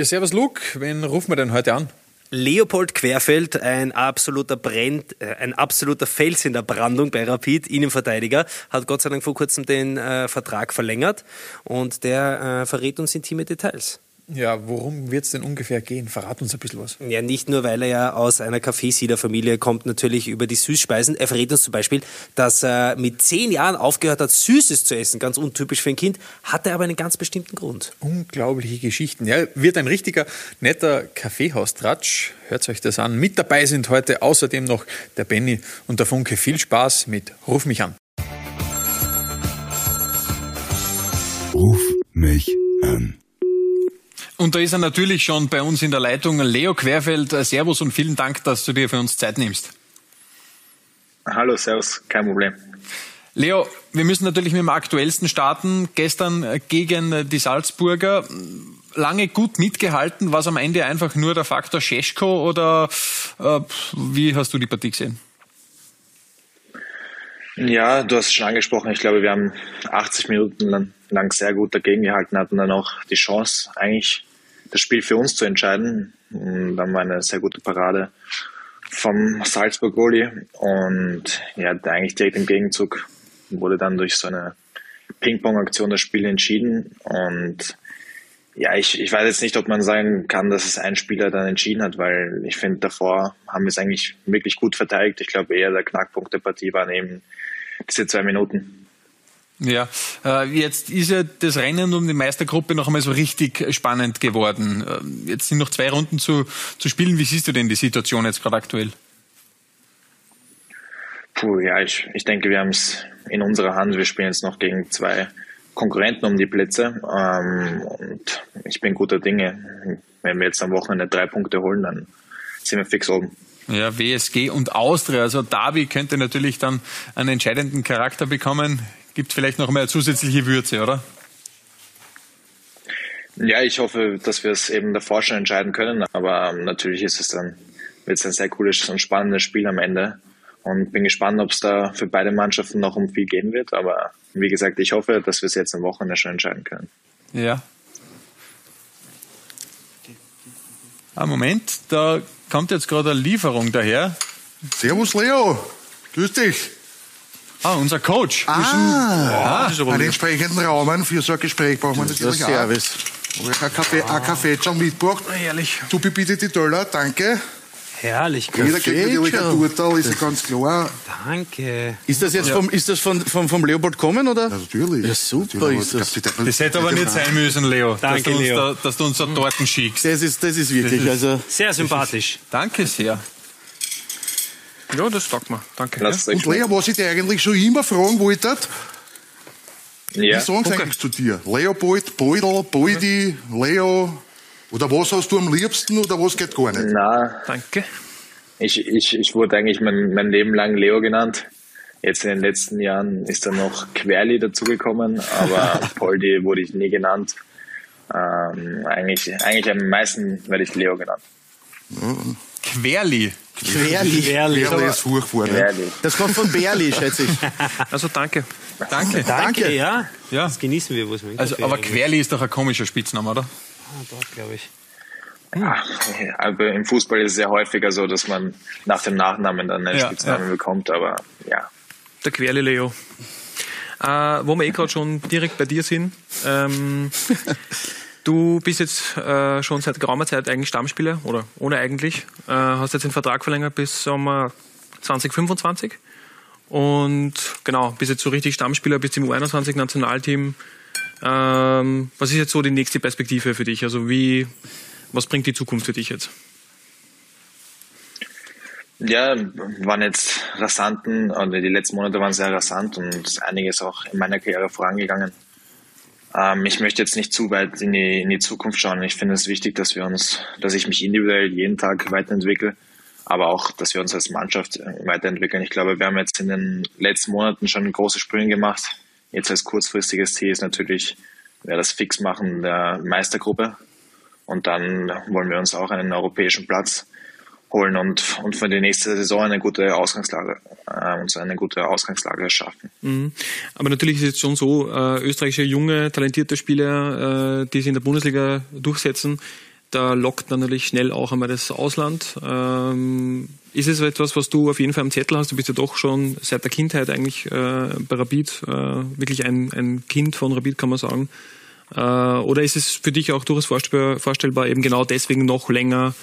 Ja, servus Luke, wen rufen wir denn heute an? Leopold Querfeld, ein absoluter Brennt, äh, ein absoluter Fels in der Brandung bei Rapid, Innenverteidiger, hat Gott sei Dank vor kurzem den äh, Vertrag verlängert und der äh, verrät uns intime Details. Ja, worum wird es denn ungefähr gehen? Verrat uns ein bisschen was. Ja, nicht nur, weil er ja aus einer Kaffeesiederfamilie kommt, natürlich über die Süßspeisen. Er verrät uns zum Beispiel, dass er mit zehn Jahren aufgehört hat, Süßes zu essen. Ganz untypisch für ein Kind, hatte aber einen ganz bestimmten Grund. Unglaubliche Geschichten. Ja, wird ein richtiger netter Kaffeehaustratsch. Hört euch das an. Mit dabei sind heute außerdem noch der Benny und der Funke. Viel Spaß mit Ruf mich an. Ruf mich an. Und da ist er natürlich schon bei uns in der Leitung. Leo Querfeld, äh, Servus und vielen Dank, dass du dir für uns Zeit nimmst. Hallo, Servus, kein Problem. Leo, wir müssen natürlich mit dem aktuellsten starten. Gestern äh, gegen äh, die Salzburger lange gut mitgehalten. War es am Ende einfach nur der Faktor Scheschko oder äh, wie hast du die Partie gesehen? Ja, du hast es schon angesprochen. Ich glaube, wir haben 80 Minuten lang sehr gut dagegen gehalten, hatten dann auch die Chance, eigentlich das Spiel für uns zu entscheiden. Und dann war eine sehr gute Parade vom Salzburg Goalie und ja, eigentlich direkt im Gegenzug wurde dann durch so eine Ping-Pong-Aktion das Spiel entschieden und ja, ich, ich weiß jetzt nicht, ob man sagen kann, dass es ein Spieler dann entschieden hat, weil ich finde, davor haben wir es eigentlich wirklich gut verteidigt. Ich glaube eher der Knackpunkt der Partie waren eben diese zwei Minuten. Ja, äh, jetzt ist ja das Rennen um die Meistergruppe noch einmal so richtig spannend geworden. Äh, jetzt sind noch zwei Runden zu, zu spielen. Wie siehst du denn die Situation jetzt gerade aktuell? Puh, ja, ich, ich denke, wir haben es in unserer Hand. Wir spielen jetzt noch gegen zwei Konkurrenten um die Plätze. Ähm, und ich bin guter Dinge. Wenn wir jetzt am Wochenende drei Punkte holen, dann sind wir fix oben. Ja, WSG und Austria, also Derby könnte natürlich dann einen entscheidenden Charakter bekommen gibt vielleicht noch mehr zusätzliche Würze, oder? Ja, ich hoffe, dass wir es eben davor schon entscheiden können, aber natürlich ist es dann, wird es ein sehr cooles und spannendes Spiel am Ende und bin gespannt, ob es da für beide Mannschaften noch um viel gehen wird, aber wie gesagt, ich hoffe, dass wir es jetzt am Wochenende schon entscheiden können. Ja. Ah, Moment, da kommt jetzt gerade eine Lieferung daher. Servus Leo, grüß dich. Ah, unser Coach. Ah, ja, einen entsprechenden Raum für so ein Gespräch brauchen wir natürlich das Service. Habe ich ein Kaffee, ein Kaffee schon mitgebracht. Ehrlich. Du bitte die Döller, danke. Herrlich, Jeder kriegt natürlich ein Turtal, ist ganz klar. Danke. Ist das jetzt ja. vom, ist das von, vom, vom Leopold kommen, oder? Ja, natürlich. Ja, super ist das. Das hätte aber nicht sein müssen, Leo. Danke, dass du Leo. Da, dass du uns da Torten schickst. Das ist, das ist wirklich, also. Sehr sympathisch. Danke sehr. Ja, das taugt mir. Danke. Lasst Und Lea, was ich dir eigentlich schon immer fragen wollte, Ja. wie sagen sie eigentlich zu dir? Leopold, Beudel, Beudi, Leo? Oder was hast du am liebsten oder was geht gar nicht? Na, Danke. ich, ich, ich wurde eigentlich mein, mein Leben lang Leo genannt. Jetzt in den letzten Jahren ist dann noch Querli dazugekommen, aber Poldi wurde ich nie genannt. Ähm, eigentlich, eigentlich am meisten werde ich Leo genannt. Querli. Querli. Ehrlich. Berle ist furchtbar, ne? Querli. Das kommt von Berli, schätze ich. Also danke. Danke. Danke, ja. Ja. Das genießen wir, was wir Also, aber Querli ist doch ein komischer Spitzname, oder? Ah, doch, glaube ich. Ah, aber im Fußball ist es ja häufiger so, dass man nach dem Nachnamen dann einen Ja, Spitznamen ja. bekommt, aber ja. Der Querli Leo. Äh, wo wir eh gerade schon direkt bei dir sind. Ähm, du bist jetzt äh, schon seit geraumer Zeit eigentlich Stammspieler, oder ohne eigentlich. Äh, hast jetzt den Vertrag verlängert bis Sommer 2025. Und genau, bist jetzt so richtig Stammspieler, bist im U21-Nationalteam. Ähm, was ist jetzt so die nächste Perspektive für dich? Also wie, was bringt die Zukunft für dich jetzt? Ja, waren jetzt rasanten, oder die letzten Monate waren sehr rasant und einiges auch in meiner Karriere vorangegangen. Ähm, ich möchte jetzt nicht zu weit in die, in die Zukunft schauen. Ich finde es wichtig, dass wir uns, dass ich mich individuell jeden Tag weiterentwickle, aber auch, dass wir uns als Mannschaft äh, weiterentwickeln. Ich glaube, wir haben jetzt in den letzten Monaten schon große Sprünge gemacht. Jetzt als kurzfristiges Ziel ist natürlich, wäre das Fixmachen der Meistergruppe. Und dann wollen wir uns auch einen europäischen Platz holen und, und für die nächste Saison eine gute Ausgangslage, äh, uns eine gute Ausgangslage schaffen. Mhm. Aber natürlich ist es schon so, äh, österreichische junge, talentierte Spieler, äh, die sich in der Bundesliga durchsetzen, da lockt natürlich schnell auch einmal das Ausland. Ähm, ist es etwas, was du auf jeden Fall am Zettel hast? Du bist ja doch schon seit der Kindheit eigentlich äh, bei Rapid, äh, wirklich ein, ein Kind von Rapid, kann man sagen. Äh, oder ist es für dich auch durchaus vorstellbar, vorstellbar eben genau deswegen noch länger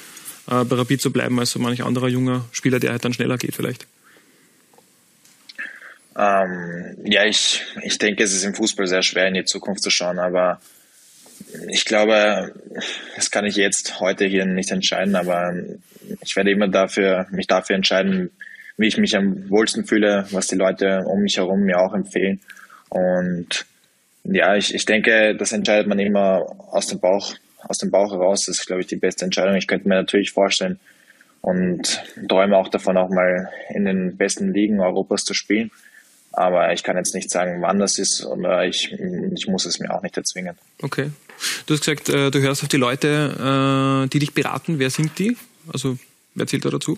äh, bei Rapid zu bleiben als so manch anderer junger Spieler, der halt dann schneller geht vielleicht? Ähm, ja, ich, ich denke, es ist im Fußball sehr schwer in die Zukunft zu schauen, aber ich glaube, das kann ich jetzt heute hier nicht entscheiden, aber ich werde immer dafür, mich dafür entscheiden, wie ich mich am wohlsten fühle, was die Leute um mich herum mir auch empfehlen. Und ja, ich, ich denke, das entscheidet man immer aus dem Bauch, aus dem Bauch heraus. Das ist, glaube ich, die beste Entscheidung. Ich könnte mir natürlich vorstellen und träume auch davon, auch mal in den besten Ligen Europas zu spielen. Aber ich kann jetzt nicht sagen, wann das ist oder ich, ich muss es mir auch nicht erzwingen. Okay. Du hast gesagt, äh, du hörst auf die Leute, äh, die dich beraten. Wer sind die? Also, wer zählt da dazu?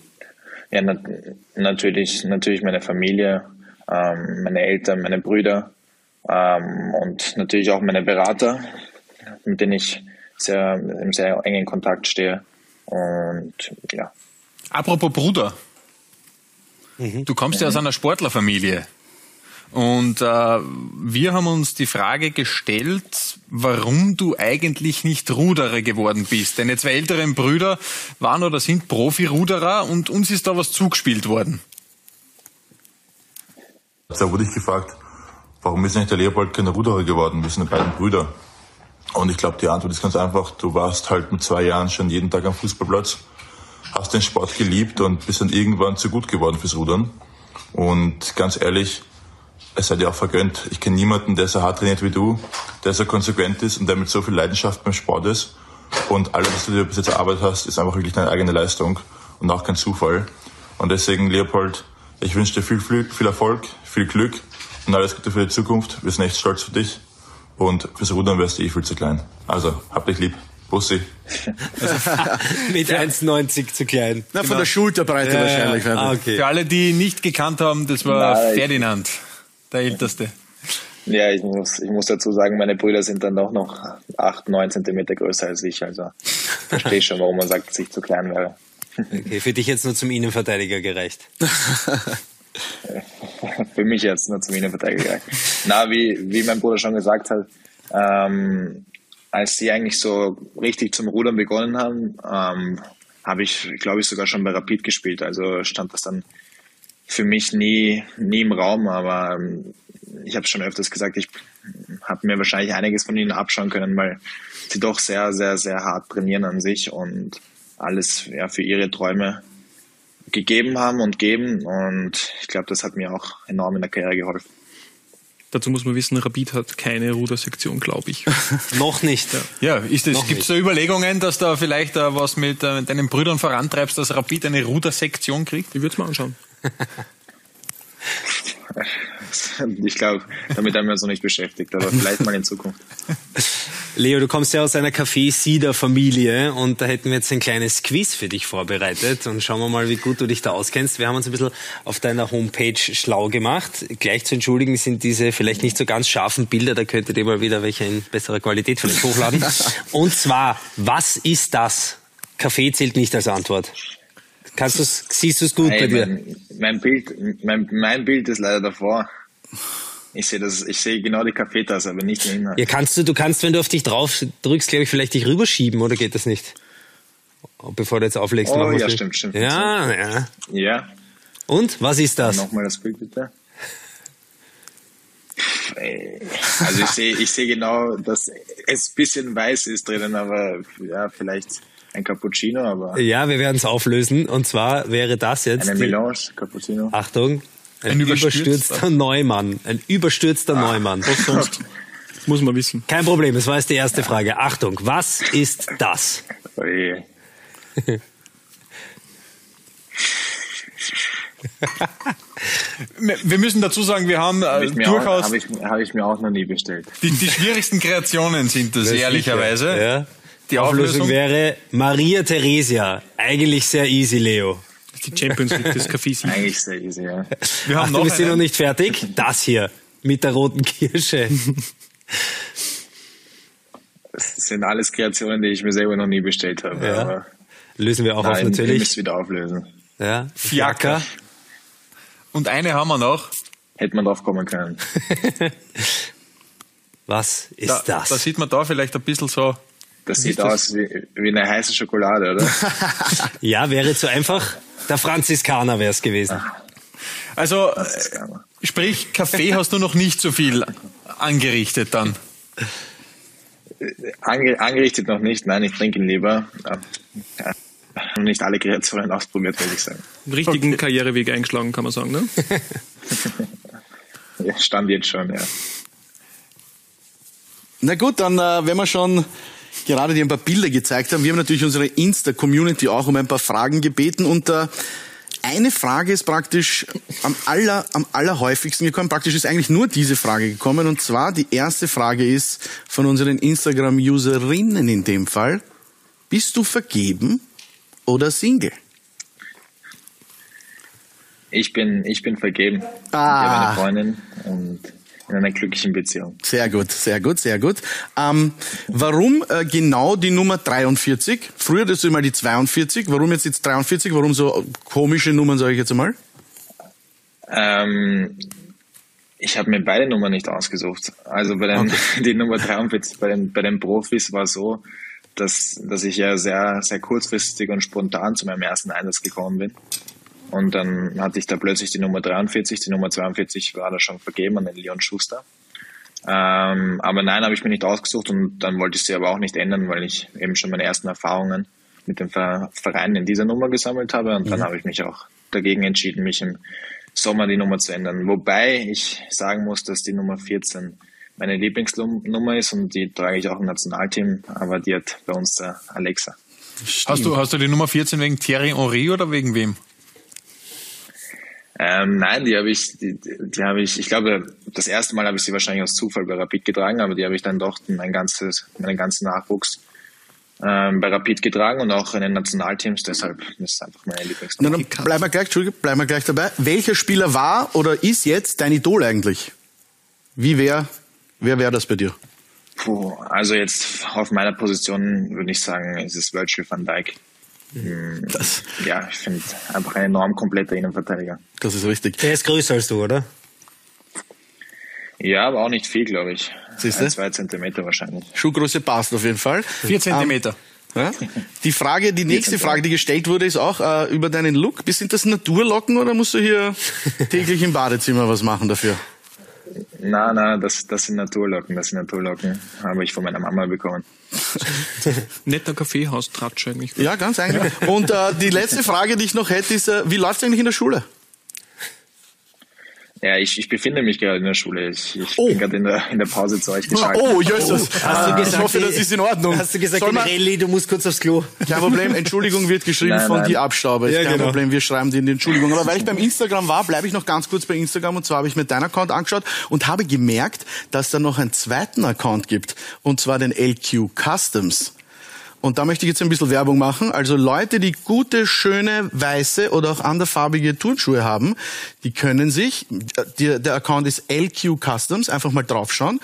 Ja, na, natürlich, natürlich meine Familie, ähm, meine Eltern, meine Brüder ähm, und natürlich auch meine Berater, mit denen ich sehr, im sehr engen Kontakt stehe. Und ja. Apropos Bruder. Du kommst ja aus einer Sportlerfamilie. Und äh, wir haben uns die Frage gestellt, warum du eigentlich nicht Ruderer geworden bist. Deine zwei älteren Brüder waren oder sind Profi-Ruderer und uns ist da was zugespielt worden. Da wurde ich gefragt, warum ist nicht der Leopold kein Ruderer geworden? Wir sind beiden Brüder. Und ich glaube, die Antwort ist ganz einfach. Du warst halt mit zwei Jahren schon jeden Tag am Fußballplatz, hast den Sport geliebt und bist dann irgendwann zu gut geworden fürs Rudern. Und ganz ehrlich, es sei dir auch vergönnt. Ich kenne niemanden, der so hart trainiert wie du, der so konsequent ist und der mit so viel Leidenschaft beim Sport ist. Und alles, was du dir bis jetzt erarbeitet hast, ist einfach wirklich deine eigene Leistung und auch kein Zufall. Und deswegen, Leopold, ich wünsche dir viel, viel, viel Erfolg, viel Glück und alles Gute für die Zukunft. Wir sind echt stolz für dich. Und fürs Rudern wärst du eh viel zu klein. Also, hab dich lieb. Bussi. Mit 1,90 zu klein. Na, von der Schulterbreite Ja, wahrscheinlich. ja. Ah, okay. Für alle, die ihn nicht gekannt haben, das war Nein. Ferdinand, der Älteste. Ja, ich muss, ich muss dazu sagen, meine Brüder sind dann doch noch 8, 9 Zentimeter größer als ich. Also verstehe schon, warum man sagt, dass ich zu klein wäre. Okay, für dich jetzt nur zum Innenverteidiger gereicht. Für mich jetzt nur zum Innenverteidiger. Na, wie, wie mein Bruder schon gesagt hat, ähm, als sie eigentlich so richtig zum Rudern begonnen haben, ähm, habe ich, glaube ich, sogar schon bei Rapid gespielt. Also stand das dann für mich nie, nie im Raum, aber ähm, ich habe schon öfters gesagt, ich habe mir wahrscheinlich einiges von ihnen abschauen können, weil sie doch sehr, sehr, sehr hart trainieren an sich und alles ja, für ihre Träume gegeben haben und geben. Und ich glaube, das hat mir auch enorm in der Karriere geholfen. Dazu muss man wissen, Rapid hat keine Rudersektion, glaube ich. Noch nicht. Ja, ist es, gibt es da Überlegungen, dass da vielleicht äh, was mit äh, deinen Brüdern vorantreibst, dass Rapid eine Rudersektion kriegt? Ich würde es mal anschauen. Ich glaube, damit haben wir uns noch nicht beschäftigt, aber vielleicht mal in Zukunft. Leo, du kommst ja aus einer Café-Sieder-Familie und da hätten wir jetzt ein kleines Quiz für dich vorbereitet und schauen wir mal, wie gut du dich da auskennst. Wir haben uns ein bisschen auf deiner Homepage schlau gemacht. Gleich zu entschuldigen sind diese vielleicht nicht so ganz scharfen Bilder, da könntet ihr mal wieder welche in besserer Qualität vielleicht hochladen. Und zwar, was ist das? Kaffee zählt nicht als Antwort. Kannst du's, siehst du es gut bei Hey, dir? mein, mein Bild, mein, mein Bild ist leider davor. Ich sehe das, ich sehe genau die Kaffeetasse, aber nicht den Inhalt. Ja, kannst du, du kannst, wenn du auf dich drauf drückst, glaube ich, vielleicht dich rüberschieben, oder geht das nicht? Bevor du jetzt auflegst. Oh, ja, stimmt, stimmt. Ja, ja. Ja, Und, was ist das? nochmal das Bild bitte. Also ich sehe, ich sehe genau, dass es ein bisschen weiß ist drinnen, aber ja, vielleicht ein Cappuccino, aber Ja, wir werden es auflösen. Und zwar wäre das jetzt, eine die, Melange, Cappuccino. Achtung, ein, Ein überstürzter. überstürzter. Neumann. Ein überstürzter Ah. Neumann. Was sonst? muss man wissen. Kein Problem, das war jetzt die erste Frage. Achtung, was ist das? Oje. Wir müssen dazu sagen, wir haben Habe äh, auch- durchaus hab ich, hab ich mir auch noch nie bestellt. die, die schwierigsten Kreationen sind das, ehrlicherweise. Ja. Die Auflösung Auflösung wäre Maria Theresia. Eigentlich sehr easy, Leo. Die Champions League des Cafés. Eigentlich sehr easy, ja. Wir Ach, haben du noch bist hier noch einen. nicht fertig? Das hier mit der roten Kirsche. Das sind alles Kreationen, die ich mir selber noch nie bestellt habe. Ja. Aber Lösen wir auch auf nein, ihr natürlich. müsst wieder auflösen. Ja. Fiaker. Und eine haben wir noch. Hätte man drauf kommen können. Was ist Da, das? da sieht man da vielleicht ein bisschen so. Das sieht aus wie, wie eine heiße Schokolade, oder? ja, wäre zu einfach. Der Franziskaner wäre es gewesen. Also, äh, sprich, Kaffee hast du noch nicht so viel angerichtet dann. Ange angerichtet noch nicht, nein, ich trinke ihn lieber. Ja, noch nicht alle Kreationen ausprobiert, würde ich sagen. Einen richtigen Karriereweg eingeschlagen, kann man sagen. Ne? Ja, Stand jetzt schon, ja. Na gut, dann, äh, wenn wir schon gerade dir ein paar Bilder gezeigt haben, wir haben natürlich unsere Insta-Community auch um ein paar Fragen gebeten und äh, eine Frage ist praktisch am, aller, am allerhäufigsten gekommen. Praktisch ist eigentlich nur diese Frage gekommen und zwar die erste Frage ist von unseren Instagram-Userinnen in dem Fall. Bist du vergeben oder Single? Ich bin, ich bin vergeben. Ah. Ich habe eine Freundin und in einer glücklichen Beziehung. Sehr gut, sehr gut, sehr gut. Ähm, warum äh, genau die Nummer 43? Früher das immer die 42. Warum jetzt jetzt 43? Warum so komische Nummern, sage ich jetzt einmal? Ähm, ich habe mir beide Nummern nicht ausgesucht. Also bei den, die Nummer 43 bei den, bei den Profis war so, dass, dass ich ja sehr, sehr kurzfristig und spontan zu meinem ersten Einsatz gekommen bin. Und dann hatte ich da plötzlich die Nummer 43, die Nummer 42 war da schon vergeben an den Leon Schuster. Ähm, aber nein, habe ich mir nicht ausgesucht und dann wollte ich sie aber auch nicht ändern, weil ich eben schon meine ersten Erfahrungen mit dem Ver- Verein in dieser Nummer gesammelt habe und dann habe ich mich auch dagegen entschieden, mich im Sommer die Nummer zu ändern. Wobei ich sagen muss, dass die Nummer 14 meine Lieblingsnummer ist und die trage ich auch im Nationalteam, aber die hat bei uns der Alexa. Hast du, hast du die Nummer 14 wegen Thierry Henry oder wegen wem? Ähm, nein, die habe ich, die, die habe ich, ich glaube, das erste Mal habe ich sie wahrscheinlich aus Zufall bei Rapid getragen, aber die habe ich dann doch mein ganzes, meinen ganzen Nachwuchs ähm, bei Rapid getragen und auch in den Nationalteams, deshalb ist es einfach meine Lieblingsnummer. bleiben wir gleich, Entschuldigung, bleiben wir gleich dabei. Welcher Spieler war oder ist jetzt dein Idol eigentlich? Wie wär, wer wäre das bei dir? Puh, also jetzt auf meiner Position würde ich sagen, ist es Virgil van Dijk. Hm, Das, Ja, ich finde einfach ein enorm kompletter Innenverteidiger. das ist richtig. Der ist größer als du, oder? Ja, aber auch nicht viel, glaube ich. Siehste? Ein, zwei Zentimeter wahrscheinlich. Schuhgröße passt auf jeden Fall. Vier Zentimeter. Ja? Die Frage, die nächste Frage, die gestellt wurde, ist auch äh, über deinen Look. Bist- Sind das Naturlocken oder musst du hier täglich im Badezimmer was machen dafür? Na, na, das, das sind Naturlocken, das sind Naturlocken. Habe ich von meiner Mama bekommen. Netter Kaffeehaus-Tratsch eigentlich. Ja, ganz eigentlich. Und äh, die letzte Frage, die ich noch hätte, ist, äh, wie läuft's eigentlich in der Schule? Ja, ich, ich befinde mich gerade in der Schule. Ich, ich Oh. bin gerade in der, in der Pause zu euch geschaltet. Oh, Jesus. Hast du Ah, gesagt, ich hoffe, das ist in Ordnung. Hast du gesagt, Soll man- Rallye, du musst kurz aufs Klo. Kein Problem, Entschuldigung wird geschrieben Nein, von nein. die Abstauber. Ist Ja, kein genau. Problem, wir schreiben dir in die Entschuldigung. Aber weil ich beim Instagram war, bleibe ich noch ganz kurz bei Instagram und zwar habe ich mir deinen Account angeschaut und habe gemerkt, dass da noch einen zweiten Account gibt und zwar den LQ Customs. Und da möchte ich jetzt ein bisschen Werbung machen. Also Leute, die gute, schöne, weiße oder auch anderfarbige Turnschuhe haben, die können sich, der, der Account ist LQ Customs, einfach mal draufschauen.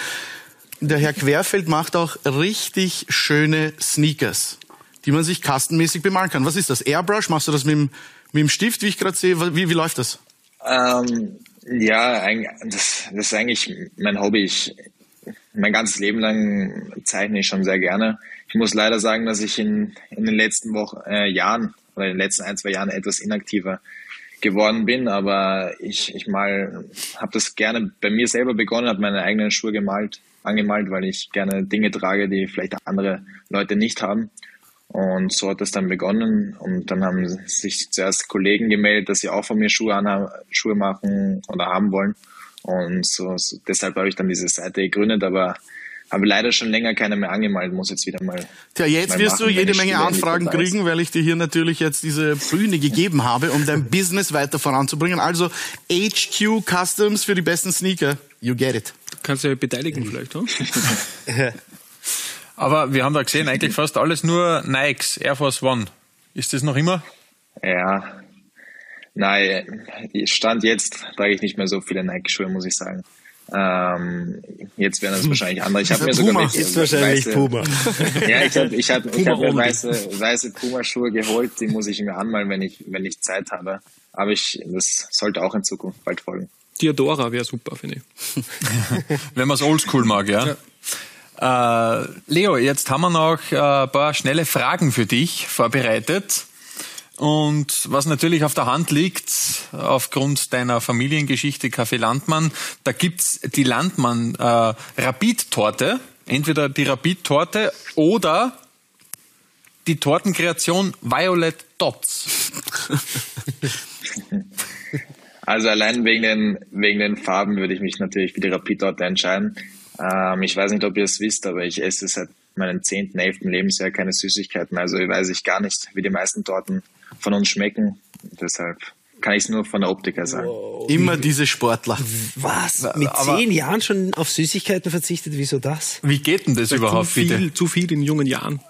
Der Herr Querfeld macht auch richtig schöne Sneakers, die man sich kastenmäßig bemalen kann. Was ist das? Airbrush? Machst du das mit dem, mit dem Stift, wie ich gerade sehe? Wie, wie läuft das? Ähm, ja, das, das ist eigentlich mein Hobby. Ich, mein ganzes Leben lang zeichne ich schon sehr gerne. Ich muss leider sagen, dass ich in, in den letzten Wochen, äh, Jahren oder in den letzten ein, zwei Jahren etwas inaktiver geworden bin, aber ich, ich mal habe das gerne bei mir selber begonnen, habe meine eigenen Schuhe gemalt, angemalt, weil ich gerne Dinge trage, die vielleicht andere Leute nicht haben. Und so hat das dann begonnen. Und dann haben sich zuerst Kollegen gemeldet, dass sie auch von mir Schuhe, anhaben, Schuhe machen oder haben wollen. Und so, so deshalb habe ich dann diese Seite gegründet, aber habe leider schon länger keine mehr angemalt, muss jetzt wieder mal. Tja, jetzt mal wirst du machen, wenn jede Menge Anfragen kriegen, weil ich dir hier natürlich jetzt diese Bühne gegeben habe, um dein Business weiter voranzubringen. Also HQ Customs für die besten Sneaker. You get it. Du kannst ja beteiligen vielleicht, oder? Aber wir haben da gesehen, eigentlich fast alles nur Nikes, Air Force One. Ist das noch immer? Ja, nein, Stand jetzt trage ich nicht mehr so viele Nike-Schuhe, muss ich sagen. Ähm, jetzt werden das wahrscheinlich andere. Ich habe mir sogar Puma. Ist wahrscheinlich weiße- Puma. Ja, ich habe ich hab, ich hab mir weiße, weiße Puma-Schuhe geholt, die muss ich mir anmalen, wenn ich, wenn ich Zeit habe. Aber ich, das sollte auch in Zukunft bald folgen. Diadora wäre super, finde ich. Wenn man es oldschool mag, ja. Äh, Leo, jetzt haben wir noch äh, ein paar schnelle Fragen für dich vorbereitet. Und was natürlich auf der Hand liegt, aufgrund deiner Familiengeschichte Kaffee Landmann, da gibt's die Landmann äh, Rapid-Torte. Entweder die Rapid-Torte oder die Tortenkreation Violet Dots. Also allein wegen den, wegen den Farben würde ich mich natürlich für die Rapid-Torte entscheiden. Ähm, ich weiß nicht, ob ihr es wisst, aber ich esse seit meinem 10., 11. Lebensjahr keine Süßigkeiten. Also weiß ich gar nicht, wie die meisten Torten von uns schmecken. Deshalb kann ich es nur von der Optik her sagen. Immer diese Sportler. Was? Mit Aber- zehn Jahren schon auf Süßigkeiten verzichtet? Wieso das? Wie geht denn das überhaupt, zu viel, bitte? Zu viel in jungen Jahren.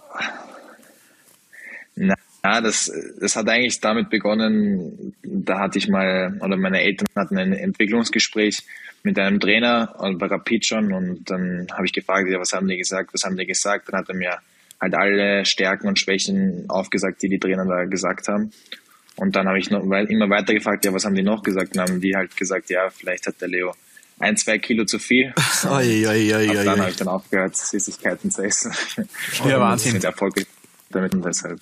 Na, das, das hat eigentlich damit begonnen, da hatte ich mal, oder meine Eltern hatten ein Entwicklungsgespräch mit einem Trainer bei Rapid schon und dann habe ich gefragt, ja, was haben die gesagt, was haben die gesagt? Dann hat er mir halt alle Stärken und Schwächen aufgesagt, die die Trainer da gesagt haben. Und dann habe ich noch immer weiter gefragt, ja, was haben die noch gesagt? Dann haben die halt gesagt, ja, vielleicht hat der Leo ein, zwei Kilo zu viel. Oi, oi, oi, dann habe ich dann aufgehört, Süßigkeiten zu essen. Ja, Und Wahnsinn. Sind erfolgreich damit und deshalb.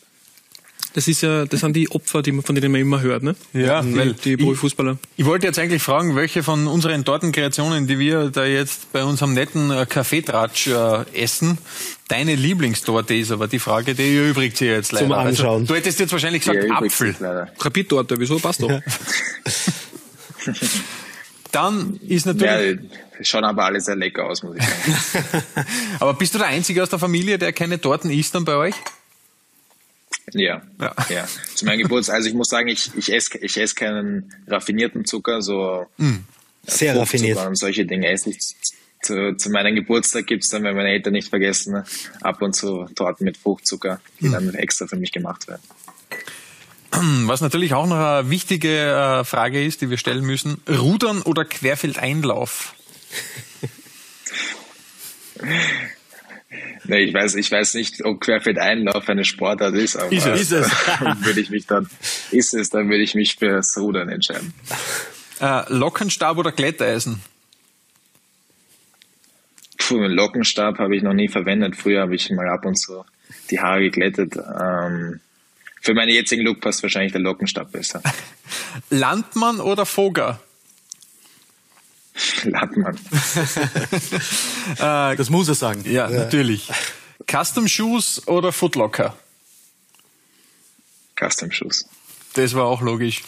Das ist ja, das sind die Opfer, die man, von denen man immer hört, ne? Ja, die, weil die Profifußballer. Ich wollte jetzt eigentlich fragen, welche von unseren Tortenkreationen, die wir da jetzt bei unserem netten äh, Kaffeetratsch äh, essen, deine Lieblingstorte ist. Aber die Frage, die erübrigt sich jetzt leider. Zum Anschauen. Also, du hättest jetzt wahrscheinlich gesagt Apfel. Rapid-Torte, wieso? Passt doch. Dann ist natürlich... Ja, schauen aber alle sehr lecker aus, muss ich sagen. Aber bist du der Einzige aus der Familie, der keine Torten isst dann bei euch? Ja, Ja. ja. Zu meinem Geburtstag, also ich muss sagen, ich, ich esse ich esse keinen raffinierten Zucker, so Sehr Fruchtzucker raffiniert. und solche Dinge esse ich. Zu, zu meinem Geburtstag gibt's dann, wenn meine Eltern nicht vergessen, ab und zu Torten mit Fruchtzucker, die dann extra für mich gemacht werden. Was natürlich auch noch eine wichtige äh, Frage ist, die wir stellen müssen. Rudern oder Querfeldeinlauf? Nee, ich weiß, ich weiß nicht, ob Querfeldeinlauf eine Sportart ist, aber Ist es. Ist es. würde ich mich dann, ist es, dann würde ich mich fürs Rudern entscheiden. Äh, Lockenstab oder Glätteisen? Puh, einen Lockenstab habe ich noch nie verwendet. Früher habe ich mal ab und zu die Haare geglättet. Ähm, für meinen jetzigen Look passt wahrscheinlich der Lockenstab besser. Landmann oder Voger? Lattmann. Das muss er sagen. Ja, natürlich. Custom Shoes oder Footlocker? Custom Shoes. Das war auch logisch.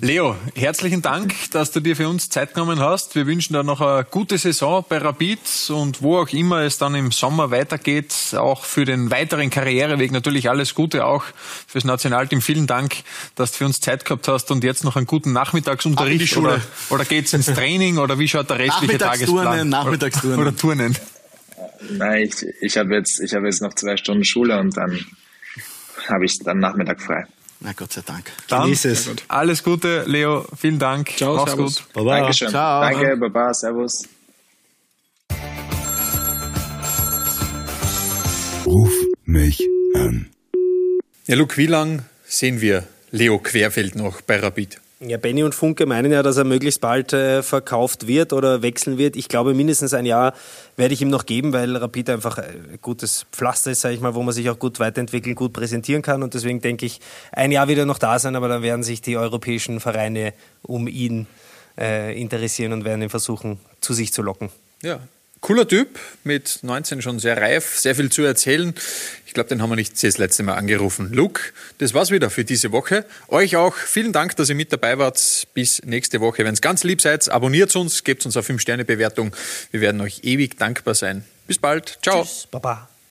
Leo, herzlichen Dank, dass du dir für uns Zeit genommen hast. Wir wünschen dir noch eine gute Saison bei Rapid und wo auch immer es dann im Sommer weitergeht, auch für den weiteren Karriereweg natürlich alles Gute, auch fürs Nationalteam. Vielen Dank, dass du für uns Zeit gehabt hast und jetzt noch einen guten Ab in Nachmittagsunterricht die Schule. oder, oder geht's ins Training oder wie schaut der restliche Nachmittagsturnen, Tagesplan? Nachmittagsturnen. Oder Turnen. Nein, ich, ich habe jetzt, ich habe jetzt noch zwei Stunden Schule und dann habe ich dann Nachmittag frei. Na Gott sei Dank. Dann Genieß es. alles Gute, Leo. Vielen Dank. Ciao, Mach's servus. gut. Baba. Dankeschön. Ciao. Danke, Baba, Servus. Ruf mich an. Ja, Luke, wie lang sehen wir Leo Querfeld noch bei Rapid? Ja, Benny und Funke meinen ja, dass er möglichst bald äh, verkauft wird oder wechseln wird. Ich glaube, mindestens ein Jahr werde ich ihm noch geben, weil Rapid einfach ein gutes Pflaster ist, sage ich mal, wo man sich auch gut weiterentwickeln, gut präsentieren kann. Und deswegen denke ich, ein Jahr wird er noch da sein, aber dann werden sich die europäischen Vereine um ihn äh, interessieren und werden ihn versuchen, zu sich zu locken. Ja, cooler Typ, mit 19 schon sehr reif, sehr viel zu erzählen. Ich glaube, den haben wir nicht das letzte Mal angerufen. Luke, das war's wieder für diese Woche. Euch auch vielen Dank, dass ihr mit dabei wart. Bis nächste Woche. Wenn es ganz lieb seid, abonniert uns, gebt uns eine 5-Sterne-Bewertung. Wir werden euch ewig dankbar sein. Bis bald. Ciao. Baba.